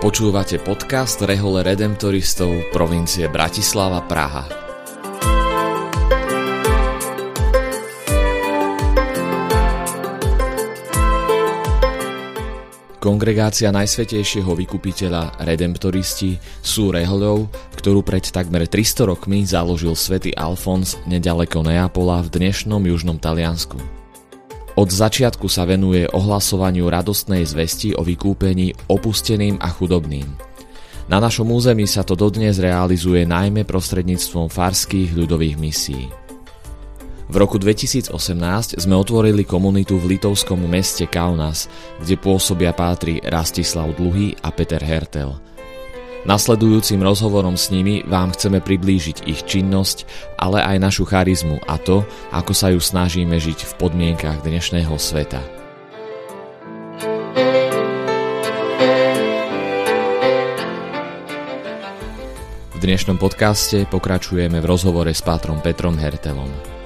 Počúvate podcast Rehole Redemptoristov provincie Bratislava Praha. Kongregácia Najsvetejšieho vykupiteľa Redemptoristi sú rehoľou, ktorú pred takmer 300 rokmi založil svätý Alfons nedaleko Neapola v dnešnom južnom Taliansku. Od začiatku sa venuje ohlasovaniu radostnej zvesti o vykúpení opusteným a chudobným. Na našom území sa to dodnes realizuje najmä prostredníctvom farských ľudových misií. V roku 2018 sme otvorili komunitu v litovskom meste Kaunas, kde pôsobia pátri Rastislav Dluhy a Peter Hertel – Nasledujúcim rozhovorom s nimi vám chceme priblížiť ich činnosť, ale aj našu charizmu a to, ako sa ju snažíme žiť v podmienkach dnešného sveta. V dnešnom podcaste pokračujeme v rozhovore s pátrom Petrom Hertelom.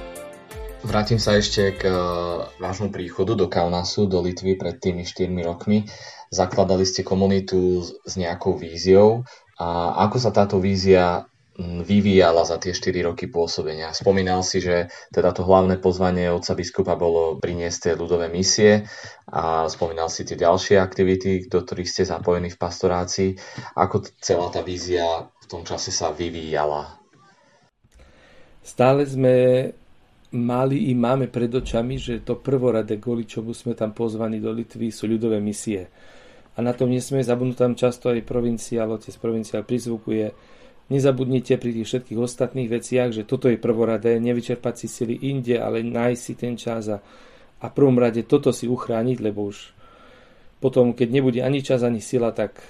Vrátim sa ešte k e, vášmu príchodu do Kaunasu, do Litvy pred tými 4 rokmi zakladali ste komunitu s nejakou víziou a ako sa táto vízia vyvíjala za tie 4 roky pôsobenia. Spomínal si, že teda to hlavné pozvanie otca biskupa bolo priniesť tie ľudové misie a spomínal si tie ďalšie aktivity, do ktorých ste zapojení v pastorácii. Ako celá tá vízia v tom čase sa vyvíjala? Stále sme mali i máme pred očami, že to prvorade, kvôli čomu sme tam pozvaní do Litvy, sú ľudové misie a na tom nesmie zabudnúť tam často aj provinciál, otec provinciál prizvukuje. Nezabudnite pri tých všetkých ostatných veciach, že toto je prvoradé, nevyčerpať si sily inde, ale nájsť si ten čas a, a prvom rade toto si uchrániť, lebo už potom, keď nebude ani čas, ani sila, tak,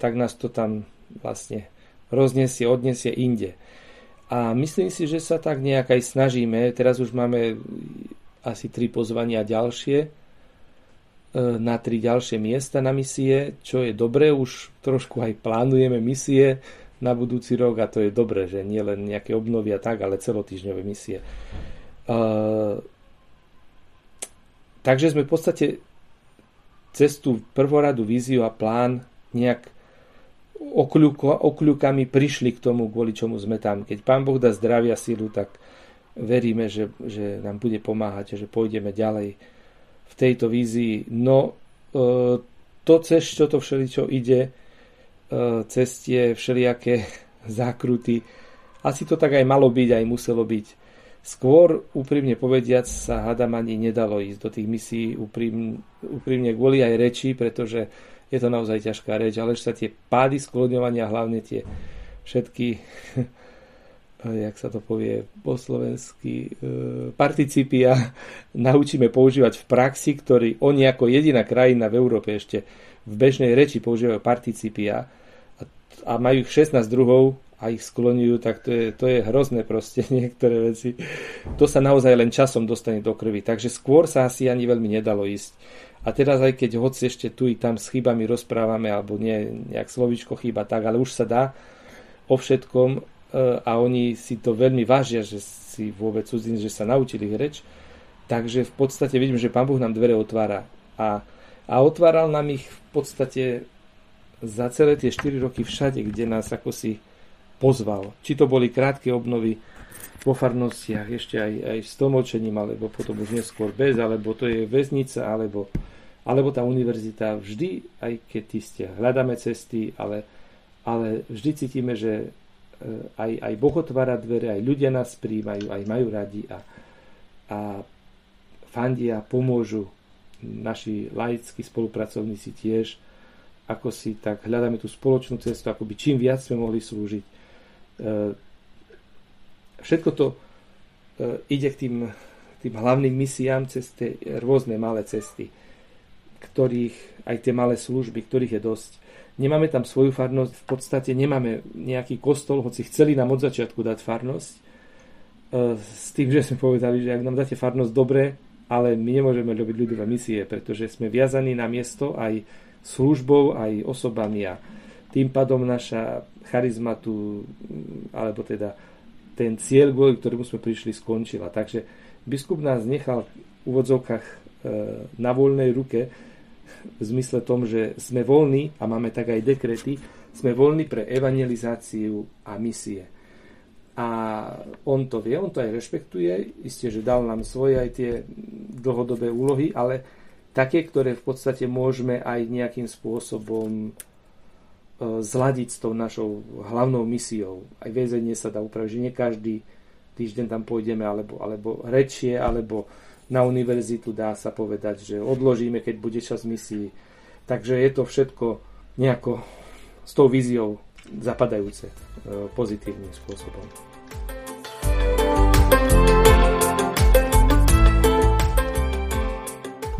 tak nás to tam vlastne roznesie, odnesie inde. A myslím si, že sa tak nejak aj snažíme. Teraz už máme asi tri pozvania ďalšie E, na tri ďalšie miesta na misie, čo je dobré, už trošku aj plánujeme misie na budúci rok a to je dobré, že nie len nejaké obnovy a tak, ale celotýždňové misie. Uh, takže sme v podstate cez tú prvoradu víziu a plán nejak okľukami prišli k tomu, kvôli čomu sme tam. Keď Pán Boh dá zdravia sílu, tak veríme, že, že nám bude pomáhať, že pôjdeme ďalej v tejto vízii. No e, to cez čo to všeličo ide, e, cez tie všelijaké zákruty, asi to tak aj malo byť, aj muselo byť. Skôr, úprimne povediac, sa hadam ani nedalo ísť do tých misí úprimne, úprimne kvôli aj reči, pretože je to naozaj ťažká reč, ale sa tie pády skloňovania, hlavne tie všetky jak sa to povie po slovensky, e, participia naučíme používať v praxi, ktorý oni ako jediná krajina v Európe ešte v bežnej reči používajú participia a, a majú ich 16 druhov a ich skloňujú, tak to je, to je hrozné proste niektoré veci. To sa naozaj len časom dostane do krvi. Takže skôr sa asi ani veľmi nedalo ísť. A teraz aj keď hoci ešte tu i tam s chybami rozprávame, alebo nie, nejak slovičko chýba tak, ale už sa dá o všetkom E, a oni si to veľmi vážia, že si vôbec cudzin, že sa naučili reč. Takže v podstate vidím, že Pán Boh nám dvere otvára. A, a otváral nám ich v podstate za celé tie 4 roky všade, kde nás ako si pozval. Či to boli krátke obnovy vo farnostiach, ešte aj, aj s tlmočením, alebo potom už neskôr bez, alebo to je väznica, alebo, alebo tá univerzita. Vždy, aj keď ste hľadáme cesty, ale, ale vždy cítime, že E, aj, aj Boh otvára dvere, aj ľudia nás príjmajú, aj majú radi a, a fandia, pomôžu naši laickí spolupracovníci tiež, ako si tak hľadáme tú spoločnú cestu, ako by čím viac sme mohli slúžiť. Všetko to e, ide k tým, tým hlavným misiám cez tie rôzne malé cesty, ktorých aj tie malé služby, ktorých je dosť Nemáme tam svoju farnosť, v podstate nemáme nejaký kostol, hoci chceli nám od začiatku dať farnosť. E, s tým, že sme povedali, že ak nám dáte farnosť dobre, ale my nemôžeme robiť ľudové misie, pretože sme viazaní na miesto aj službou, aj osobami a tým pádom naša charizma tu, alebo teda ten cieľ, kvôli ktorému sme prišli, skončila. Takže biskup nás nechal v úvodzovkách e, na voľnej ruke, v zmysle tom, že sme voľní a máme tak aj dekrety, sme voľní pre evangelizáciu a misie. A on to vie, on to aj rešpektuje, isté, že dal nám svoje aj tie dlhodobé úlohy, ale také, ktoré v podstate môžeme aj nejakým spôsobom zladiť s tou našou hlavnou misiou. Aj väzenie sa dá upraviť, že nie každý týždeň tam pôjdeme, alebo, alebo rečie, alebo na univerzitu dá sa povedať, že odložíme, keď bude čas misií. Takže je to všetko nejako s tou víziou zapadajúce e, pozitívnym spôsobom.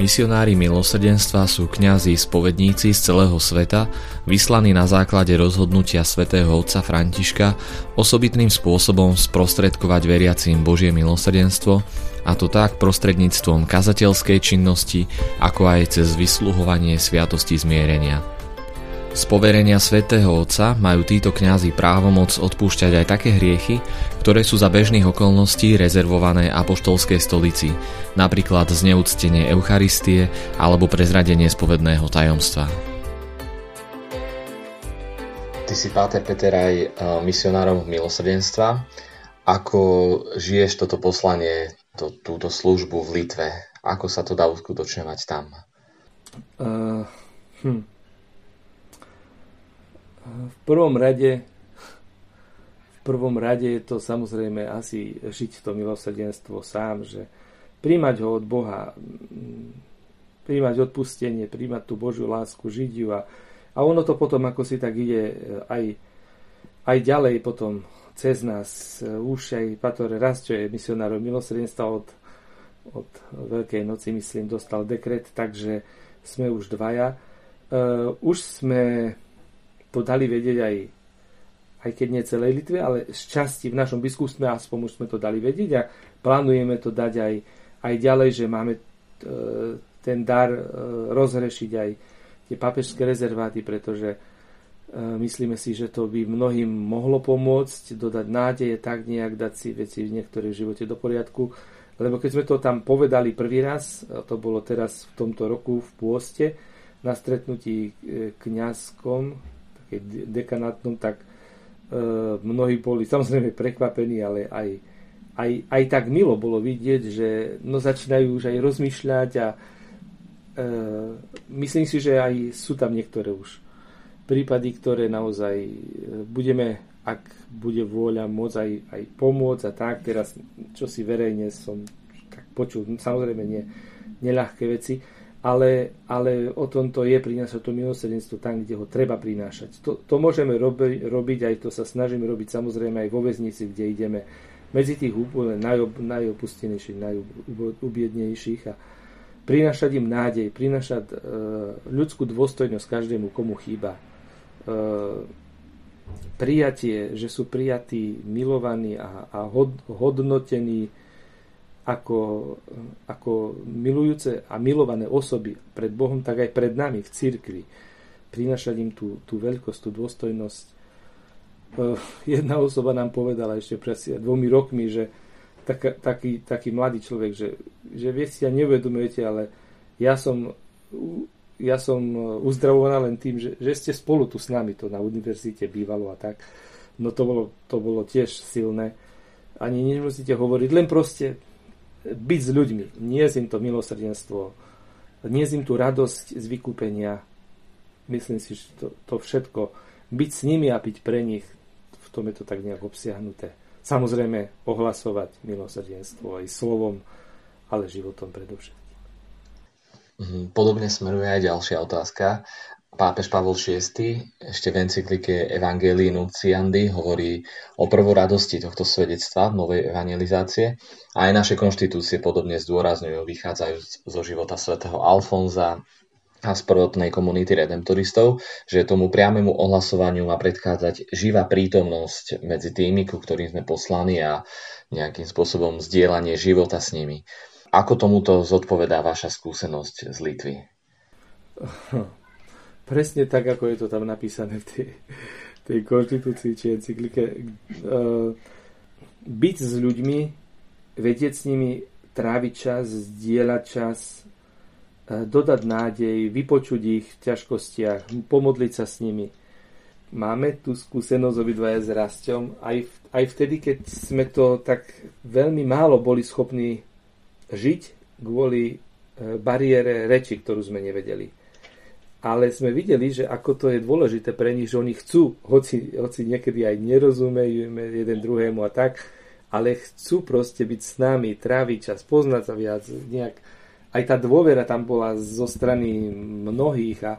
Misionári milosrdenstva sú kňazi spovedníci z celého sveta, vyslaní na základe rozhodnutia svätého otca Františka osobitným spôsobom sprostredkovať veriacím Božie milosrdenstvo, a to tak prostredníctvom kazateľskej činnosti, ako aj cez vysluhovanie sviatosti zmierenia. Z poverenia svätého Otca majú títo kňazi právomoc odpúšťať aj také hriechy, ktoré sú za bežných okolností rezervované apoštolskej stolici, napríklad zneúctenie Eucharistie alebo prezradenie spovedného tajomstva. Ty si, Páter Peter, aj e, misionárom milosrdenstva. Ako žiješ toto poslanie, to, túto službu v Litve? Ako sa to dá uskutočňovať tam? Uh, hm v prvom rade v prvom rade je to samozrejme asi žiť to milosrdenstvo sám, že príjmať ho od Boha, príjmať odpustenie, príjmať tú Božiu lásku, žiť ju a, a ono to potom ako si tak ide aj, aj ďalej potom cez nás. Už aj Pator raz, čo je misionárov milosrdenstva od, od Veľkej noci, myslím, dostal dekret, takže sme už dvaja. Uh, už sme to dali vedieť aj, aj keď nie celej Litve, ale z časti v našom biskupstve aspoň už sme to dali vedieť a plánujeme to dať aj, aj ďalej, že máme e, ten dar e, rozhrešiť aj tie papežské rezerváty, pretože e, myslíme si, že to by mnohým mohlo pomôcť, dodať nádeje, tak nejak dať si veci v niektorých živote do poriadku. Lebo keď sme to tam povedali prvý raz, to bolo teraz v tomto roku v pôste, na stretnutí kňazkom dekanátnom, tak e, mnohí boli samozrejme prekvapení, ale aj, aj, aj tak milo bolo vidieť, že no začínajú už aj rozmýšľať a e, myslím si, že aj sú tam niektoré už prípady, ktoré naozaj e, budeme, ak bude vôľa, môcť aj, aj pomôcť a tak. Teraz, čo si verejne som tak počul, samozrejme nie, neľahké veci, ale, ale o tomto je prinášať to milosrdenstvo tam, kde ho treba prinášať. To, to môžeme robi, robiť, aj to sa snažíme robiť samozrejme aj vo väznici, kde ideme medzi tých úplne najob, najopustenejších, najubiednejších a prinášať im nádej, prinášať e, ľudskú dôstojnosť každému, komu chýba. E, prijatie, že sú prijatí, milovaní a, a hod, hodnotení ako, ako milujúce a milované osoby pred Bohom, tak aj pred nami v cirkvi. Prinašať im tú, tú veľkosť, tú dôstojnosť. Jedna osoba nám povedala ešte pred dvomi rokmi, že tak, taký, taký mladý človek, že, že vy si ja neuvedomujete, ale ja som, ja som uzdravovaná len tým, že, že ste spolu tu s nami, to na univerzite bývalo a tak. No to bolo, to bolo tiež silné. Ani nemusíte hovoriť, len proste byť s ľuďmi, niesť im to milosrdenstvo, niesť im tú radosť z vykúpenia. Myslím si, že to, to všetko, byť s nimi a byť pre nich, v tom je to tak nejak obsiahnuté. Samozrejme ohlasovať milosrdenstvo aj slovom, ale životom predovšetkým. Mhm, podobne smeruje aj ďalšia otázka. Pápež Pavol VI ešte v encyklike Evangelii Nunciandi hovorí o prvoradosti tohto svedectva novej evangelizácie a aj naše konštitúcie podobne zdôrazňujú, vychádzajú zo života svätého Alfonza a z prvotnej komunity redemptoristov, že tomu priamému ohlasovaniu má predchádzať živá prítomnosť medzi tými, ku ktorým sme poslaní a nejakým spôsobom zdieľanie života s nimi. Ako tomuto zodpovedá vaša skúsenosť z Litvy? presne tak, ako je to tam napísané v tej, tej konštitúcii či encyklike. Uh, byť s ľuďmi, vedieť s nimi, tráviť čas, zdieľať čas, dodať nádej, vypočuť ich v ťažkostiach, pomodliť sa s nimi. Máme tú skúsenosť obidvaja s Rastom, aj, aj vtedy, keď sme to tak veľmi málo boli schopní žiť kvôli e, bariére reči, ktorú sme nevedeli. Ale sme videli, že ako to je dôležité pre nich, že oni chcú, hoci, hoci niekedy aj nerozumejeme jeden druhému a tak, ale chcú proste byť s nami, tráviť čas, poznať sa viac, nejak aj tá dôvera tam bola zo strany mnohých a,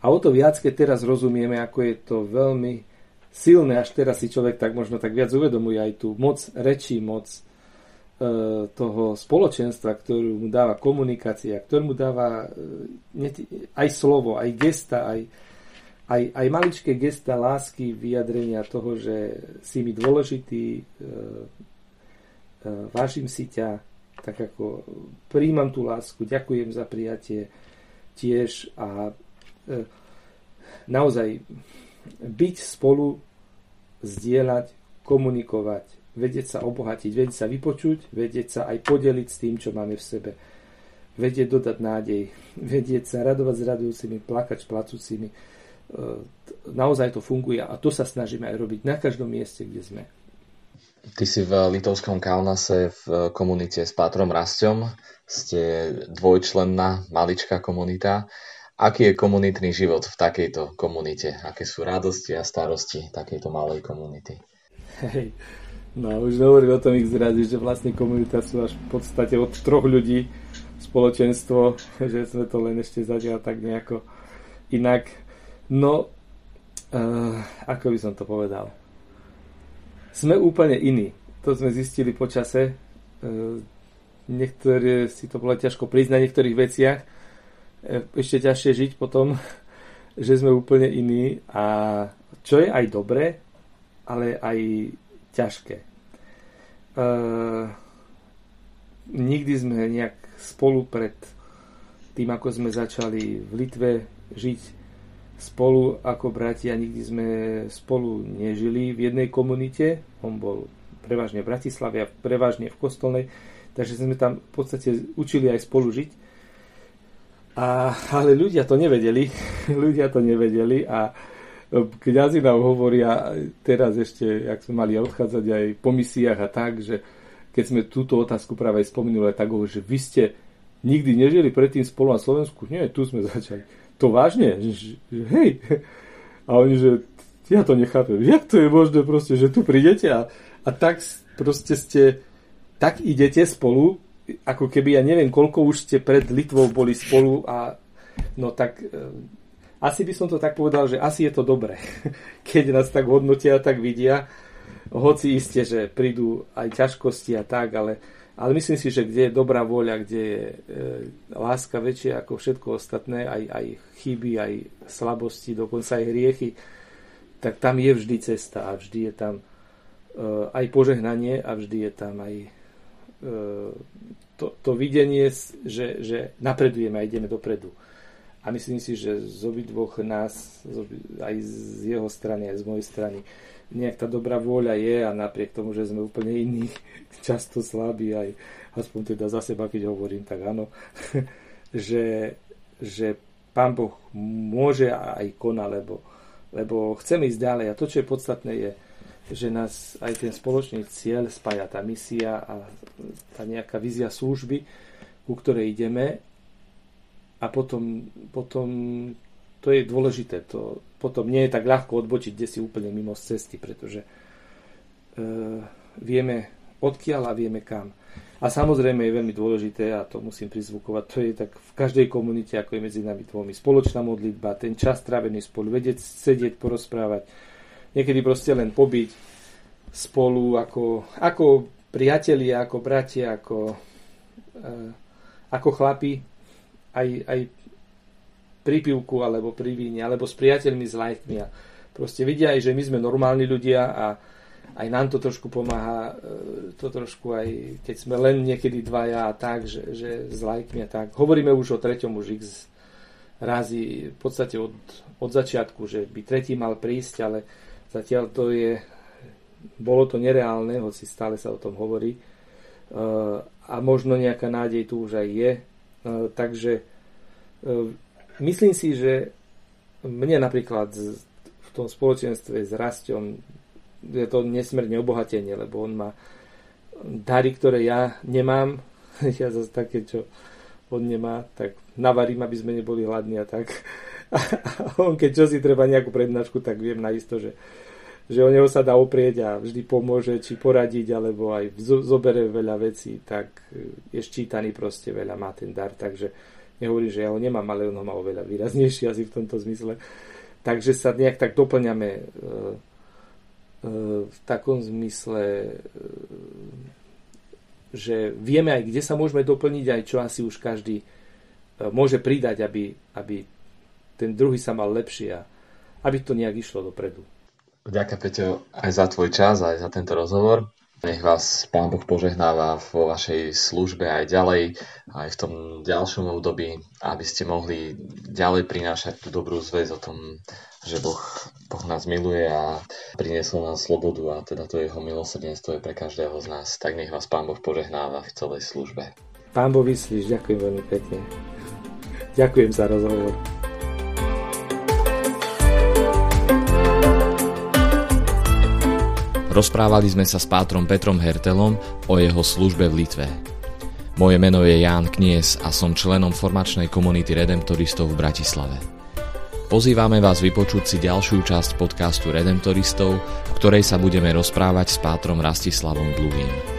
a o to viac, keď teraz rozumieme, ako je to veľmi silné, až teraz si človek tak možno tak viac uvedomuje aj tú moc rečí, moc toho spoločenstva, ktorú mu dáva komunikácia, ktorú mu dáva e, aj slovo, aj gesta, aj, aj, aj maličké gesta lásky, vyjadrenia toho, že si mi dôležitý, e, e, vážim si ťa, tak ako príjmam tú lásku, ďakujem za prijatie tiež a e, naozaj byť spolu, zdieľať, komunikovať, vedieť sa obohatiť, vedieť sa vypočuť, vedieť sa aj podeliť s tým, čo máme v sebe. Vedieť dodať nádej, vedieť sa radovať s radujúcimi, plakať s placúcimi. E, naozaj to funguje a to sa snažíme aj robiť na každom mieste, kde sme. Ty si v litovskom Kaunase v komunite s Pátrom Rastom. Ste dvojčlenná, maličká komunita. Aký je komunitný život v takejto komunite? Aké sú radosti a starosti takejto malej komunity? Hej, no už hovoril o tom ich zrazi, že vlastne komunita sú až v podstate od troch ľudí spoločenstvo, že sme to len ešte zatiaľ tak nejako inak. No, uh, ako by som to povedal? sme úplne iní. To sme zistili po čase. E, niektoré si to bolo ťažko prísť na niektorých veciach. E, ešte ťažšie žiť potom, že sme úplne iní. A čo je aj dobré, ale aj ťažké. Uh, nikdy sme nejak spolu pred tým, ako sme začali v Litve žiť spolu ako bratia, nikdy sme spolu nežili v jednej komunite. On bol prevažne v Bratislave a prevažne v Kostolnej, takže sme tam v podstate učili aj spolu žiť. A, ale ľudia to nevedeli, ľudia to nevedeli a kňazi nám hovoria teraz ešte, jak sme mali odchádzať aj po misiách a tak, že keď sme túto otázku práve aj spomenuli, tak že vy ste nikdy nežili predtým spolu na Slovensku? Nie, tu sme začali to vážne? Že, hej. A oni, že ja to nechápem. Jak to je možné proste, že tu prídete a, a tak proste ste, tak idete spolu, ako keby ja neviem, koľko už ste pred Litvou boli spolu a no tak e, asi by som to tak povedal, že asi je to dobré, keď nás tak hodnotia a tak vidia, hoci iste, že prídu aj ťažkosti a tak, ale ale myslím si, že kde je dobrá vôľa, kde je e, láska väčšia ako všetko ostatné, aj, aj chyby, aj slabosti, dokonca aj hriechy, tak tam je vždy cesta a vždy je tam e, aj požehnanie a vždy je tam aj e, to, to videnie, že, že napredujeme a ideme dopredu. A myslím si, že z obidvoch nás, aj z jeho strany, aj z mojej strany, nejak tá dobrá vôľa je a napriek tomu, že sme úplne iní, často slabí, aj aspoň teda za seba, keď hovorím, tak áno, že, že Pán Boh môže a aj koná, lebo, lebo chceme ísť ďalej. A to, čo je podstatné, je, že nás aj ten spoločný cieľ spája, tá misia a tá nejaká vízia služby, ku ktorej ideme a potom, potom to je dôležité. To potom nie je tak ľahko odbočiť kde si úplne mimo z cesty, pretože e, vieme odkiaľ a vieme kam. A samozrejme je veľmi dôležité, a to musím prizvukovať, to je tak v každej komunite, ako je medzi nami dvomi, spoločná modlitba, ten čas strávený spolu, vedieť, sedieť, porozprávať, niekedy proste len pobyť spolu ako, ako priatelia, ako bratia, ako, e, ako chlapi, aj, aj pri pivku alebo pri víne, alebo s priateľmi, s lajkmi. A proste vidia aj, že my sme normálni ľudia a aj nám to trošku pomáha, e, to trošku aj, keď sme len niekedy dvaja a tak, že, že s lajkmi a tak. Hovoríme už o treťom už x razy, v podstate od, od začiatku, že by tretí mal prísť, ale zatiaľ to je, bolo to nereálne, hoci stále sa o tom hovorí. Uh, a možno nejaká nádej tu už aj je. Takže myslím si, že mne napríklad v tom spoločenstve s Rastom je to nesmierne obohatenie, lebo on má dary, ktoré ja nemám. Ja zase také, čo on nemá, tak navarím, aby sme neboli hladní a tak. A on keď čo si treba nejakú prednášku, tak viem naisto, že, že o neho sa dá oprieť a vždy pomôže, či poradiť, alebo aj zobere veľa vecí, tak je ščítaný proste veľa, má ten dar, takže nehovorím, že ja ho nemám, ale on ho má oveľa výraznejší asi v tomto zmysle. Takže sa nejak tak doplňame e, e, v takom zmysle e, že vieme aj, kde sa môžeme doplniť, aj čo asi už každý e, môže pridať, aby, aby ten druhý sa mal lepšie a aby to nejak išlo dopredu. Ďakujem, Peťo, aj za tvoj čas, aj za tento rozhovor. Nech vás Pán Boh požehnáva vo vašej službe aj ďalej, aj v tom ďalšom období, aby ste mohli ďalej prinášať tú dobrú zväz o tom, že Boh, boh nás miluje a priniesol nám slobodu a teda to jeho milosrdenstvo je pre každého z nás. Tak nech vás Pán Boh požehnáva v celej službe. Pán Boh vyslíš, ďakujem veľmi pekne. Ďakujem za rozhovor. Rozprávali sme sa s pátrom Petrom Hertelom o jeho službe v Litve. Moje meno je Ján Knies a som členom formačnej komunity Redemptoristov v Bratislave. Pozývame vás vypočuť si ďalšiu časť podcastu Redemptoristov, v ktorej sa budeme rozprávať s pátrom Rastislavom Dluvým.